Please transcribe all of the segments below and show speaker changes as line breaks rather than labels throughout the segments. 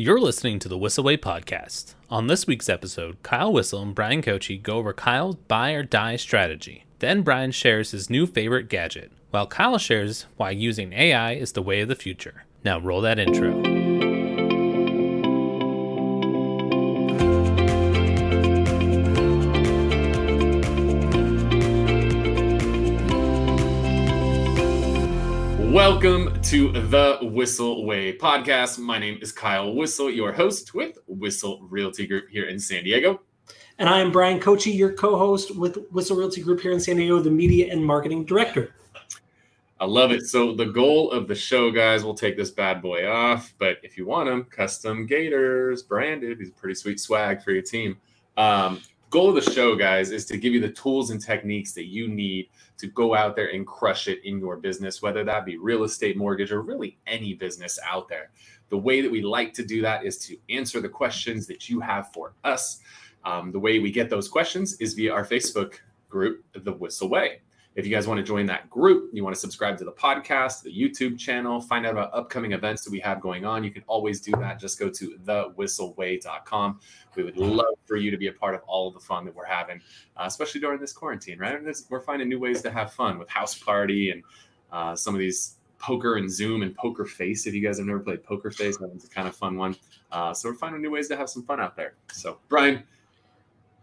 You're listening to the Whissel Away podcast. On this week's episode, Kyle Whissel and Bryan Koci go over Kyle's buy or die strategy. Then Bryan shares his new favorite gadget, while Kyle shares why using AI is the way of the future. Now roll that intro.
To the Whissel Way podcast. My name is Kyle Whissel, your host with Whissel Realty Group here in San Diego.
And I am Bryan Koci, your co host with Whissel Realty Group here in San Diego, the media and marketing director.
I love it. So, the goal of the show, guys, we'll take this bad boy off, but if you want them, custom Gators branded, these pretty sweet swag for your team. Um, goal of the show, guys, is to give you the tools and techniques that you need to go out there and crush it in your business, whether that be real estate, mortgage, or really any business out there. The way that we like to do that is to answer the questions that you have for us. Um, the way we get those questions is via our Facebook group, The Whissel Way. If you guys want to join that group, you want to subscribe to the podcast, the YouTube channel, find out about upcoming events that we have going on, you can always do that. Just go to thewhisselway.com. We would love for you to be a part of all of the fun that we're having, uh, especially during this quarantine, right? We're finding new ways to have fun with House Party and uh, some of these poker and Zoom and Poker Face. If you guys have never played Poker Face, that one's a kind of fun one. Uh, so we're finding new ways to have some fun out there. So, Bryan,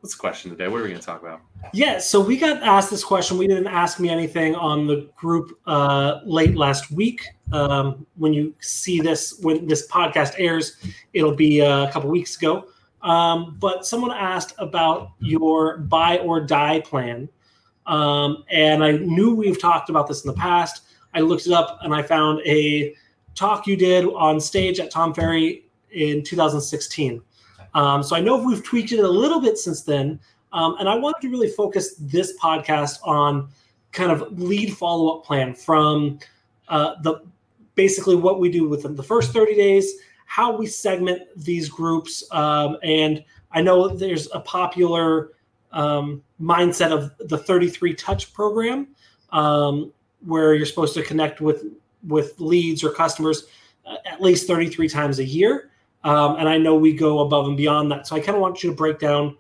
what's the question today? What are we going to talk about?
Yeah, so we got asked this question. We didn't ask me anything on the group uh, late last week. Um, when you see this, when this podcast airs, it'll be uh, a couple weeks ago. Um, but someone asked about your buy or die plan. Um, and I knew we've talked about this in the past. I looked it up and I found a talk you did on stage at Tom Ferry in 2016. Um, so I know we've tweaked it a little bit since then. Um, and I wanted to really focus this podcast on kind of lead follow up plan from uh, the basically what we do within the first 30 days, how we segment these groups. Um, and I know there's a popular um, mindset of the 33 touch program um, where you're supposed to connect with with leads or customers uh, at least 33 times a year. Um, and I know we go above and beyond that. So I kind of want you to break down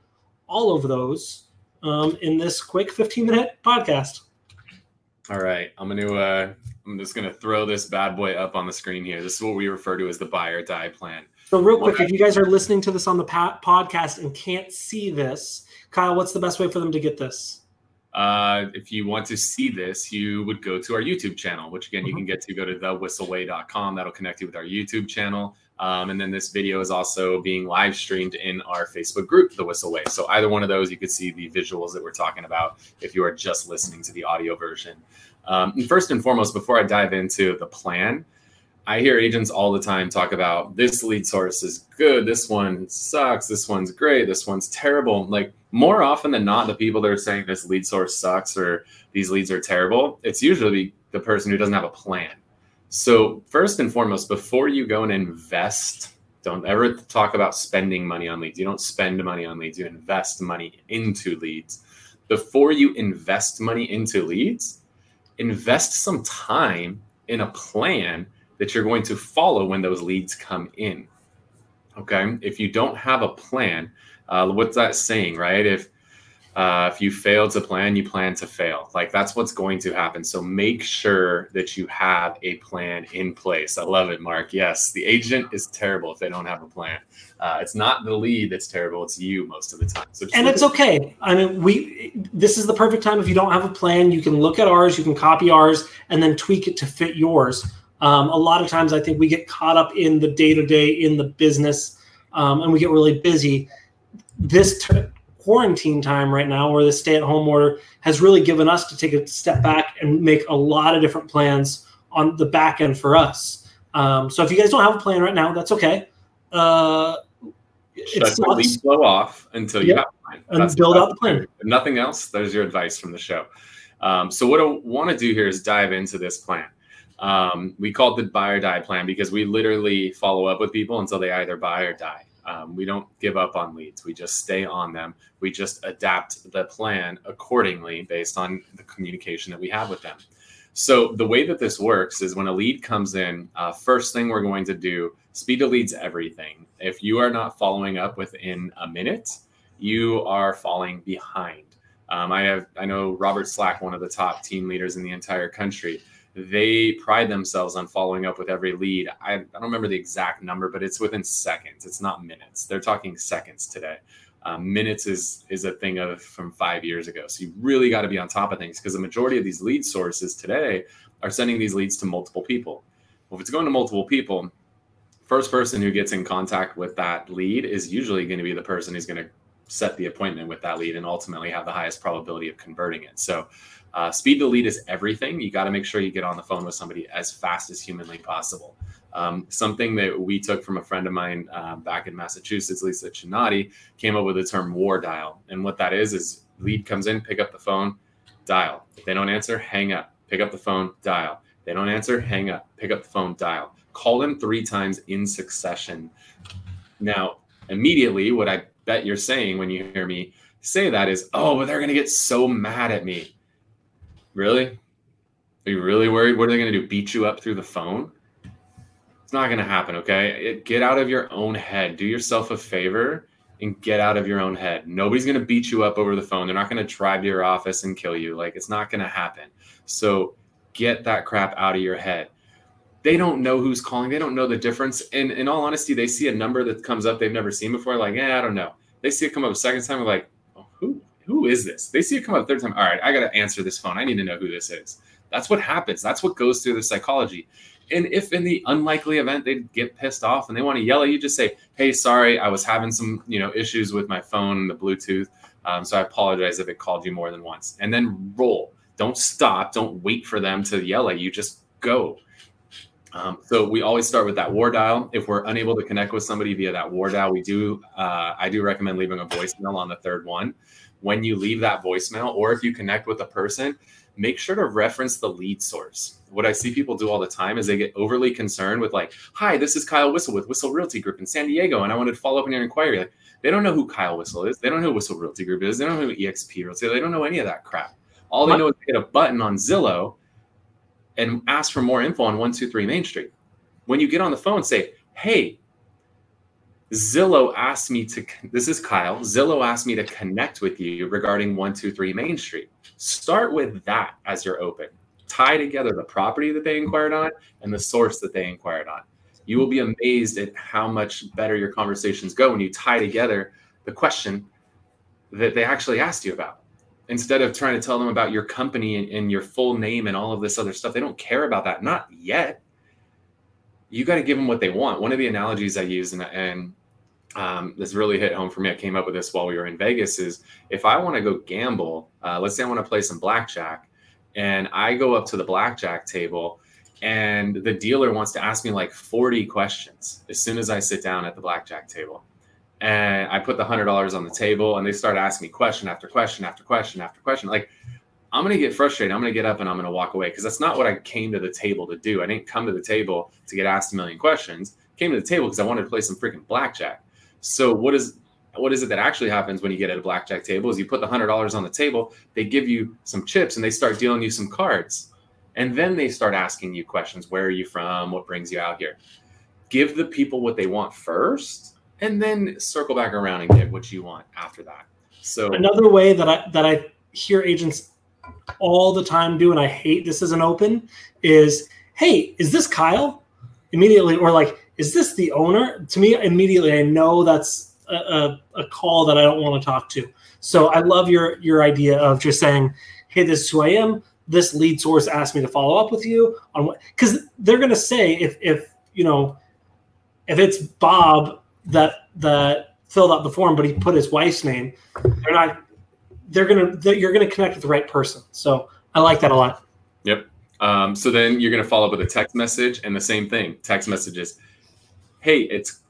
all of those um, in this quick 15 minute podcast.
All right. I'm going to, uh, I'm just going to throw this bad boy up on the screen here. This is what we refer to as the buy or die plan.
So, real quick, if you guys are listening to this on the podcast and can't see this, Kyle, what's the best way for them to get this?
Uh, if you want to see this, you would go to our YouTube channel, which again, you mm-hmm. can get to go to thewhisselway.com. That'll connect you with our YouTube channel. Um, and then this video is also being live streamed in our Facebook group, The Whissel Way. So either one of those, you could see the visuals that we're talking about if you are just listening to the audio version. Um, and first and foremost, before I dive into the plan, I hear agents all the time talk about this lead source is good, this one sucks, this one's great, this one's terrible. Like more often than not, the people that are saying this lead source sucks or these leads are terrible, it's usually the person who doesn't have a plan so, first and foremost, before you go and invest, don't ever talk about spending money on leads. You don't spend money on leads, you invest money into leads. Before you invest money into leads, invest some time in a plan that you're going to follow when those leads come in. Okay. If you don't have a plan, uh, what's that saying, right? If uh, if you fail to plan, you plan to fail. Like that's what's going to happen. So make sure that you have a plan in place. I love it, Mark. Yes, the agent is terrible if they don't have a plan. Uh, it's not the lead that's terrible; it's you most of the time.
So and it's okay. I mean, we this is the perfect time. If you don't have a plan, you can look at ours, you can copy ours, and then tweak it to fit yours. Um, a lot of times, I think we get caught up in the day to day in the business, um, and we get really busy. This quarantine time right now, where the stay at home order has really given us to take a step back and make a lot of different plans on the back end for us. Um, so if you guys don't have a plan right now, that's okay. Uh,
the lead flow off until you have a plan.
And that's build out the plan.
If nothing else, there's your advice from the show. Um, so what I want to do here is dive into this plan. Um, we call it the buy or die plan because we literally follow up with people until they either buy or die. Um, we don't give up on leads. We just stay on them. We just adapt the plan accordingly based on the communication that we have with them. So the way that this works is when a lead comes in, uh, first thing we're going to do speed to leads everything. If you are not following up within a minute, you are falling behind. Um, I have I know Robert Slack, one of the top team leaders in the entire country. They pride themselves on following up with every lead. I, I don't remember the exact number, but it's within seconds. It's not minutes. They're talking seconds today. Um, minutes is is a thing of from five years ago. So you really got to be on top of things because the majority of these lead sources today are sending these leads to multiple people. Well, if it's going to multiple people, first person who gets in contact with that lead is usually going to be the person who's going to set the appointment with that lead and ultimately have the highest probability of converting it. So, uh, speed to lead is everything. You got to make sure you get on the phone with somebody as fast as humanly possible. Um, something that we took from a friend of mine uh, back in Massachusetts, Lisa Chinati, came up with the term war dial. And what that is, is lead comes in, pick up the phone, dial. If they don't answer, hang up, pick up the phone, dial. they don't answer, hang up, pick up the phone, dial. Call them three times in succession. Now, immediately, what I bet you're saying when you hear me say that is, oh, but they're going to get so mad at me. Really? Are you really worried? What are they going to do? Beat you up through the phone? It's not going to happen, okay? It, get out of your own head. Do yourself a favor and get out of your own head. Nobody's going to beat you up over the phone. They're not going to drive to your office and kill you. Like, it's not going to happen. So get that crap out of your head they don't know who's calling. They don't know the difference. And in all honesty, they see a number that comes up they've never seen before. Like, yeah, I don't know. They see it come up a second time. like, oh, who who is this? They see it come up a third time. All right, I got to answer this phone. I need to know who this is. That's what happens. That's what goes through the psychology. And if in the unlikely event they get pissed off and they want to yell at you, just say, "Hey, sorry, I was having some you know issues with my phone, and the Bluetooth. Um, so I apologize if it called you more than once." And then roll. Don't stop. Don't wait for them to yell at you. Just go um, so we always start with that war dial. If we're unable to connect with somebody via that war dial, we do. Uh, I do recommend leaving a voicemail on the third one. When you leave that voicemail, or if you connect with a person, make sure to reference the lead source. What I see people do all the time is they get overly concerned with like, "Hi, this is Kyle Whissel with Whissel Realty Group in San Diego, and I wanted to follow up on your inquiry." Like, they don't know who Kyle Whissel is. They don't know who Whissel Realty Group is. They don't know who EXP Realty. They don't know any of that crap. All they know is they hit a button on Zillow and ask for more info on 123 Main Street. When you get on the phone, say, hey, Zillow asked me to, this is Kyle, Zillow asked me to connect with you regarding 123 Main Street. Start with that as your open. Tie together the property that they inquired on and the source that they inquired on. You will be amazed at how much better your conversations go when you tie together the question that they actually asked you about instead of trying to tell them about your company and, and, your full name and all of this other stuff they don't care about that. Not yet. You got to give them what they want. One of the analogies i use and, and um, this really hit home for me i came up with this while we were in vegas is if i want to go gamble uh, let's say i want to play some blackjack and i go up to the blackjack table and the dealer wants to ask me like 40 questions as soon as i sit down at the blackjack table and I put the hundred dollars on the table, and they start asking me question after question after question after question. Like, I'm gonna get frustrated. I'm gonna get up and I'm gonna walk away because that's not what I came to the table to do. I didn't come to the table to get asked a million questions. I came to the table because I wanted to play some freaking blackjack. So what is what is it that actually happens when you get at a blackjack table? Is you put the hundred dollars on the table, they give you some chips, and they start dealing you some cards, and then they start asking you questions. Where are you from? What brings you out here? Give the people what they want first and then circle back around and get what you want after that. So
another way that I that I hear agents all the time do, and I hate this as an open, is hey, is this Kyle? Immediately, or like, is this the owner? To me, immediately, I know that's a, a, a call that I don't want to talk to. So I love your your idea of just saying, hey, this is who I am. This lead source asked me to follow up with you on what because they're gonna say if if you know if it's Bob that that filled out the form, but he put his wife's name. They're not. They're gonna. They're, you're gonna connect with the right person. So I like that a lot.
Yep. Um, so then you're gonna follow up with a text message and the same thing. Text messages. Hey, it's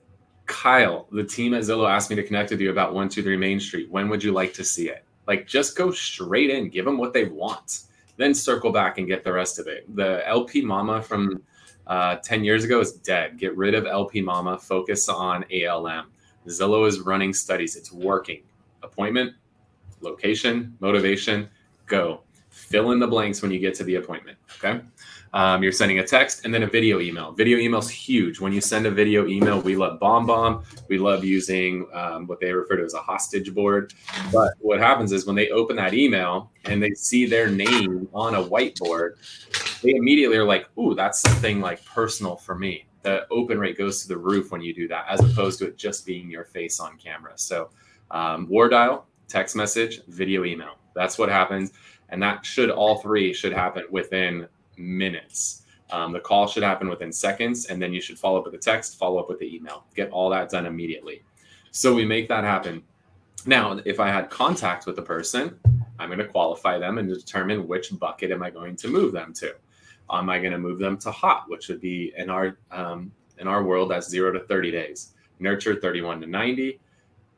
Kyle. The team at Zillow asked me to connect with you about one two three Main Street. When would you like to see it? Like, just go straight in. Give them what they want. Then circle back and get the rest of it. The LP Mama from uh, 10 years ago is dead. Get rid of LP Mama, focus on ALM. Zillow is running studies, it's working. Appointment, location, motivation, go. Fill in the blanks when you get to the appointment. Okay. Um, you're sending a text and then a video email. Video email is huge. When you send a video email, we love BombBomb. We love using um, what they refer to as a hostage board. But what happens is when they open that email and they see their name on a whiteboard, they immediately are like, "Ooh, that's something like personal for me." The open rate goes to the roof when you do that, as opposed to it just being your face on camera. So, um, war dial, text message, video email. That's what happens, and that should all three should happen within minutes. Um, the call should happen within seconds, and then you should follow up with a text, follow up with the email. Get all that done immediately. So we make that happen. Now, if I had contact with the person, I'm going to qualify them and determine which bucket am I going to move them to. Am I going to move them to hot, which would be in our um, in our world that's zero to 30 days. Nurture 31 to 90,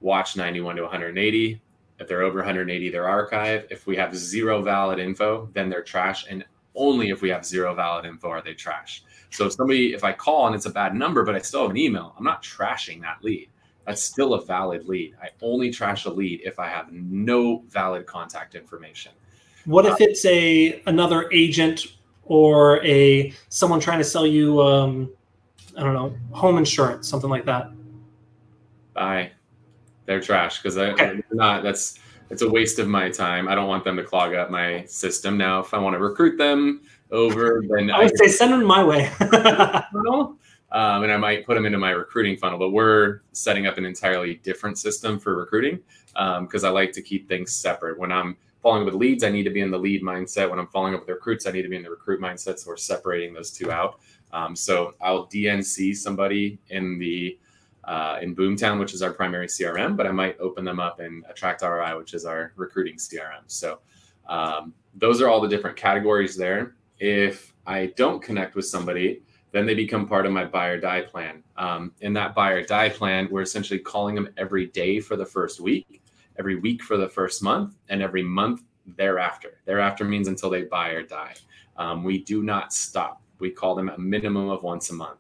watch 91 to 180. If they're over 180, they're archive. If we have zero valid info, then they're trash. And only if we have zero valid info are they trash. So if somebody, if I call and it's a bad number, but I still have an email, I'm not trashing that lead. That's still a valid lead. I only trash a lead if I have no valid contact information.
What if it's a another agent or a someone trying to sell you, um, I don't know, home insurance, something like that?
Bye. They're trash because okay. not. That's it's a waste of my time. I don't want them to clog up my system. Now, if I want to recruit them over, then
I would I, say send them my way.
um, and I might put them into my recruiting funnel. But we're setting up an entirely different system for recruiting because um, I like to keep things separate. When I'm following up with leads, I need to be in the lead mindset. When I'm following up with recruits, I need to be in the recruit mindset. So we're separating those two out. Um, so I'll DNC somebody in the uh, in Boomtown, which is our primary CRM, but I might open them up in Attract ROI, which is our recruiting CRM. So um, those are all the different categories there. If I don't connect with somebody, then they become part of my buy or die plan. Um, in that buy or die plan, we're essentially calling them every day for the first week, every week for the first month, and every month thereafter. Thereafter means until they buy or die. Um, we do not stop. We call them a minimum of once a month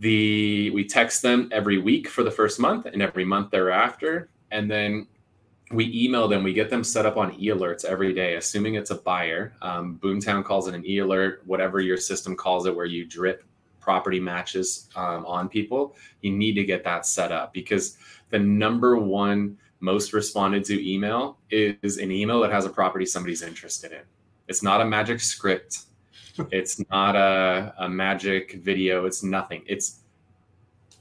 the we text them every week for the first month and every month thereafter and then we email them we get them set up on e-alerts every day assuming it's a buyer um, boomtown calls it an e-alert whatever your system calls it where you drip property matches um, on people you need to get that set up because the number one most responded to email is an email that has a property somebody's interested in it's not a magic script it's not a, a magic video. It's nothing. It's,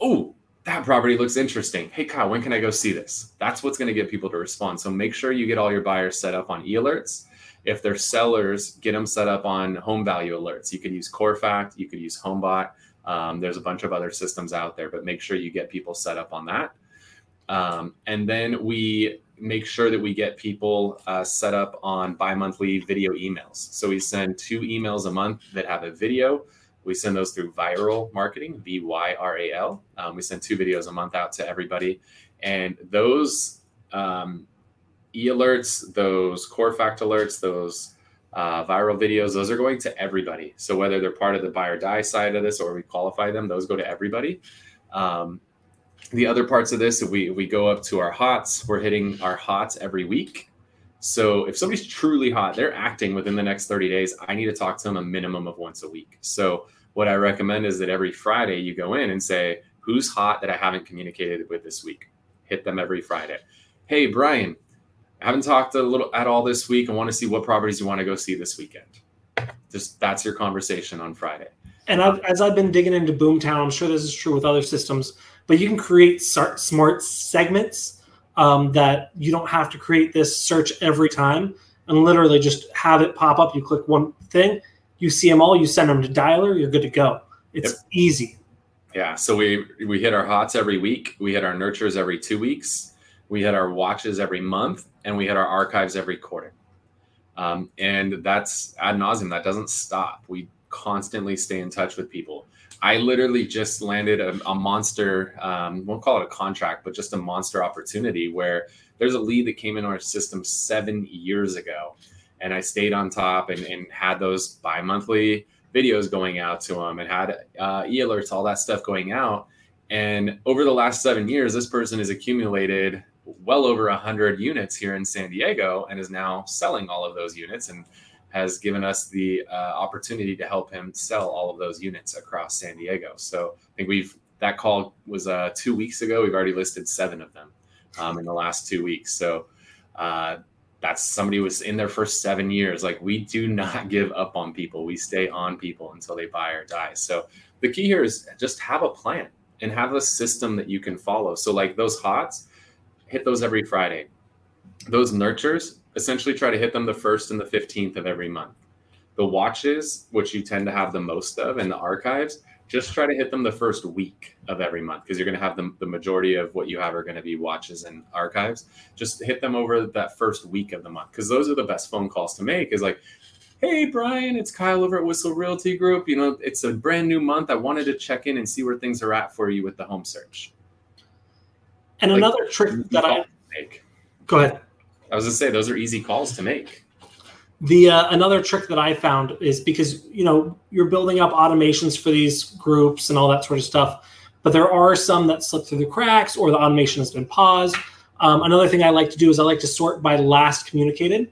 oh, that property looks interesting. Hey, Kyle, when can I go see this? That's what's going to get people to respond. So make sure you get all your buyers set up on e alerts. If they're sellers, get them set up on home value alerts. You could use Corefact, you could use HomeBot. Um, there's a bunch of other systems out there, but make sure you get people set up on that. Um, and then we make sure that we get people uh, set up on bi-monthly video emails. So we send two emails a month that have a video. We send those through Vyral Marketing, V Y R A L. Um, we send two videos a month out to everybody, and those um, e alerts, those Corefact alerts, those uh, viral videos, those are going to everybody. So whether they're part of the buy or die side of this or we qualify them, those go to everybody. Um, the other parts of this, if we if we go up to our hots, we're hitting our hots every week. So if somebody's truly hot, they're acting within the next 30 days. I need to talk to them a minimum of once a week. So what I recommend is that every Friday you go in and say, who's hot that I haven't communicated with this week? Hit them every Friday. Hey, Bryan, I haven't talked a little at all this week. I want to see what properties you want to go see this weekend. Just that's your conversation on Friday.
And I've, as I've been digging into Boomtown, I'm sure this is true with other systems but you can create smart segments um, that you don't have to create this search every time and literally just have it pop up. You click one thing, you see them all, you send them to dialer, you're good to go. It's yep. easy.
Yeah. So we we hit our hots every week. We hit our nurtures every two weeks. We hit our watches every month, and we hit our archives every quarter. Um, and that's ad nauseum. That doesn't stop. We constantly stay in touch with people. I literally just landed a, a monster, um, won't call it a contract, but just a monster opportunity where there's a lead that came in our system seven years ago. And I stayed on top and, and had those bi monthly videos going out to them and had uh, e alerts, all that stuff going out. And over the last seven years, this person has accumulated well over 100 units here in San Diego and is now selling all of those units. And has given us the uh, opportunity to help him sell all of those units across San Diego. So I think we've that call was uh, two weeks ago. We've already listed seven of them um, in the last two weeks. So uh, that's somebody was in their first seven years. Like we do not give up on people. We stay on people until they buy or die. So the key here is just have a plan and have a system that you can follow. So like those hots, hit those every Friday. Those nurtures, essentially try to hit them the first and the 15th of every month. The watches, which you tend to have the most of, and the archives, just try to hit them the first week of every month because you're going to have the, the majority of what you have are going to be watches and archives. Just hit them over that first week of the month because those are the best phone calls to make. Is like, hey Bryan, it's Kyle over at Whissel Realty Group. You know, it's a brand new month. I wanted to check in and see where things are at for you with the home search.
And like, another trick that I make. Go ahead.
I was gonna say those are easy calls to make.
The uh, another trick that I found is because you know you're building up automations for these groups and all that sort of stuff, but there are some that slip through the cracks or the automation has been paused. Um, another thing I like to do is I like to sort by last communicated,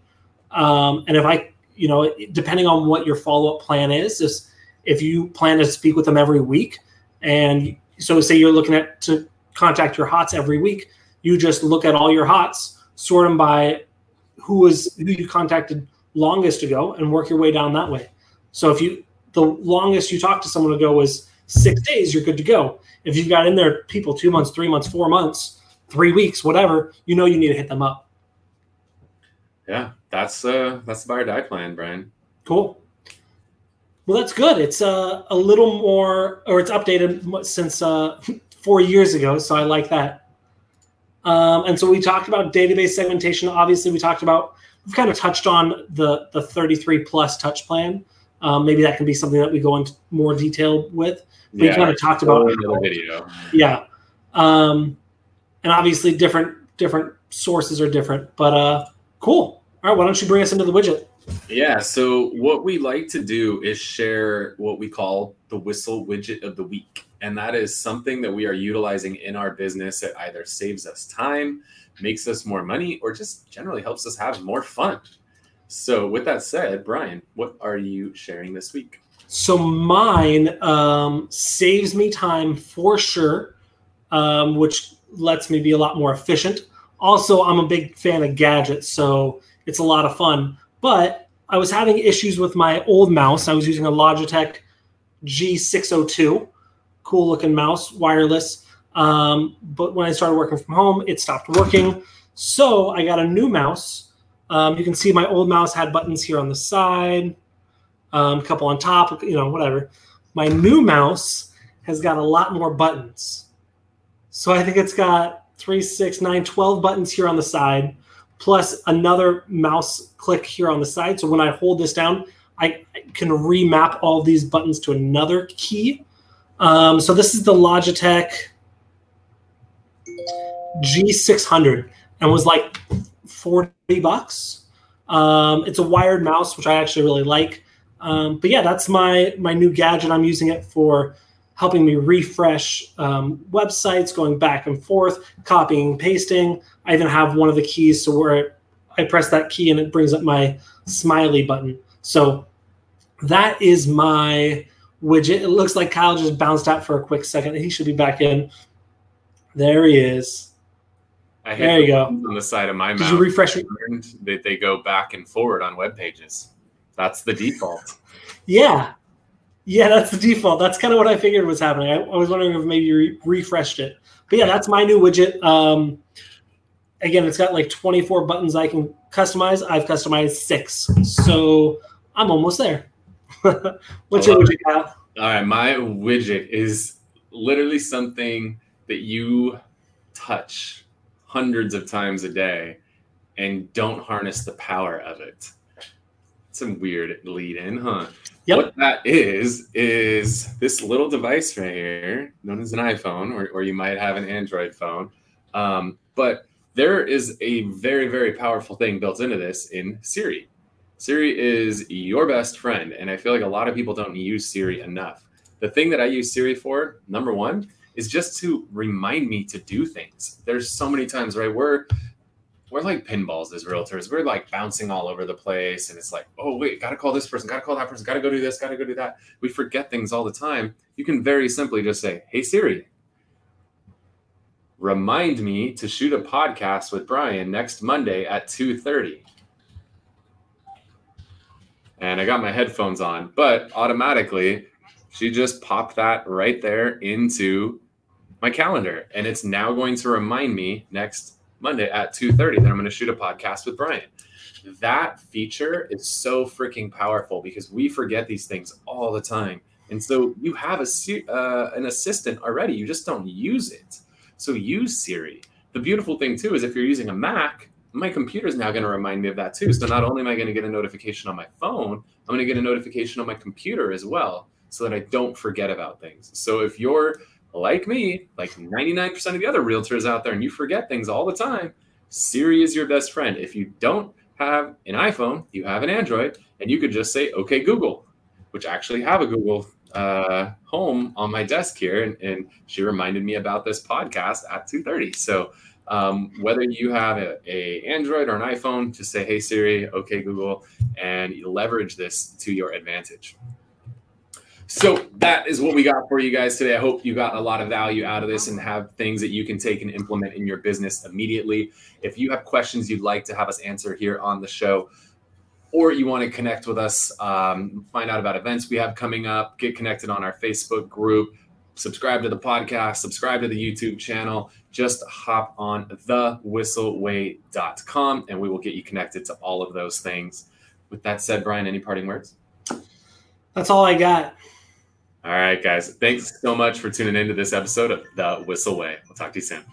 um, and if I you know depending on what your follow up plan is, is if you plan to speak with them every week, and so say you're looking at to contact your hots every week, you just look at all your hots, sort them by who was who you contacted longest ago and work your way down that way. So if you the longest you talked to someone ago was six days, you're good to go. If you've got in there people two months, three months, four months, three weeks, whatever, you know you need to hit them up.
Yeah, that's uh that's the buy or die plan, Bryan.
Cool. Well, that's good. It's uh, a little more, or it's updated since uh, four years ago, so I like that. Um, and so we talked about database segmentation. Obviously, we talked about we've kind of touched on the the 33 plus touch plan. Um, maybe that can be something that we go into more detail with. We yeah, kind of talked about
how, video.
Yeah, um, and obviously different different sources are different, but uh, cool. All right, why don't you bring us into the widget?
Yeah, so what we like to do is share what we call the Whissel widget of the week. And that is something that we are utilizing in our business It either saves us time, makes us more money, or just generally helps us have more fun. So, with that said, Bryan, what are you sharing this week?
So, mine um, saves me time for sure, um, which lets me be a lot more efficient. Also, I'm a big fan of gadgets, so it's a lot of fun. But I was having issues with my old mouse. I was using a Logitech G602, cool looking mouse, wireless. Um, but when I started working from home, it stopped working. So I got a new mouse. Um, you can see my old mouse had buttons here on the side, um, a couple on top, you know, whatever. My new mouse has got a lot more buttons. So I think it's got three, six, nine, 12 buttons here on the side, plus another mouse click here on the side. So when I hold this down, I can remap all these buttons to another key. Um, so this is the Logitech G600 and was like 40 bucks. Um, it's a wired mouse, which I actually really like. Um, but yeah, that's my my new gadget. I'm using it for helping me refresh um, websites, going back and forth, copying, pasting. I even have one of the keys so where I press that key and it brings up my smiley button. So that is my widget. It looks like Kyle just bounced out for a quick second. He should be back in. There he is.
I there you go. On the side of my
Did mouth. you refresh it?
That they go back and forward on web pages. That's the default.
Yeah. Yeah, that's the default. That's kind of what I figured was happening. I, I was wondering if maybe you re- refreshed it. But yeah, that's my new widget. Um, again, it's got like 24 buttons I can customize. I've customized six. So I'm almost there. What's your widget, Kyle?
All right, my widget is literally something that you touch hundreds of times a day and don't harness the power of it. Some weird lead in, huh? Yep. What that is, is this little device right here, known as an iPhone, or, or you might have an Android phone. Um, but there is a very, very powerful thing built into this in Siri. Siri is your best friend. And I feel like a lot of people don't use Siri enough. The thing that I use Siri for, number one, is just to remind me to do things. There's so many times, right, where we're like pinballs as realtors. We're like bouncing all over the place. And it's like, oh, wait, got to call this person, got to call that person, got to go do this, got to go do that. We forget things all the time. You can very simply just say, hey, Siri, remind me to shoot a podcast with Bryan next Monday at 2.30. And I got my headphones on, but automatically she just popped that right there into my calendar. And it's now going to remind me next Monday at 2:30 that I'm going to shoot a podcast with Bryan. That feature is so freaking powerful because we forget these things all the time. And so you have a uh, an assistant already, you just don't use it. So use Siri. The beautiful thing too is if you're using a Mac, my computer is now going to remind me of that too. So not only am I going to get a notification on my phone, I'm going to get a notification on my computer as well so that I don't forget about things. So if you're like me, like 99% of the other realtors out there, and you forget things all the time, Siri is your best friend. If you don't have an iPhone, you have an Android, and you could just say, okay, Google, which I actually have a Google uh, home on my desk here. And, and, she reminded me about this podcast at 2.30. So um, whether you have a, a, Android or an iPhone, just say, hey, Siri, okay, Google, and leverage this to your advantage. So that is what we got for you guys today. I hope you got a lot of value out of this and have things that you can take and implement in your business immediately. If you have questions you'd like to have us answer here on the show, or you want to connect with us, um, find out about events we have coming up, get connected on our Facebook group, subscribe to the podcast, subscribe to the YouTube channel, just hop on thewhisselway.com and we will get you connected to all of those things. With that said, Bryan, any parting words?
That's all I got.
All right, guys. Thanks so much for tuning into this episode of The Whissel Way. We'll talk to you soon.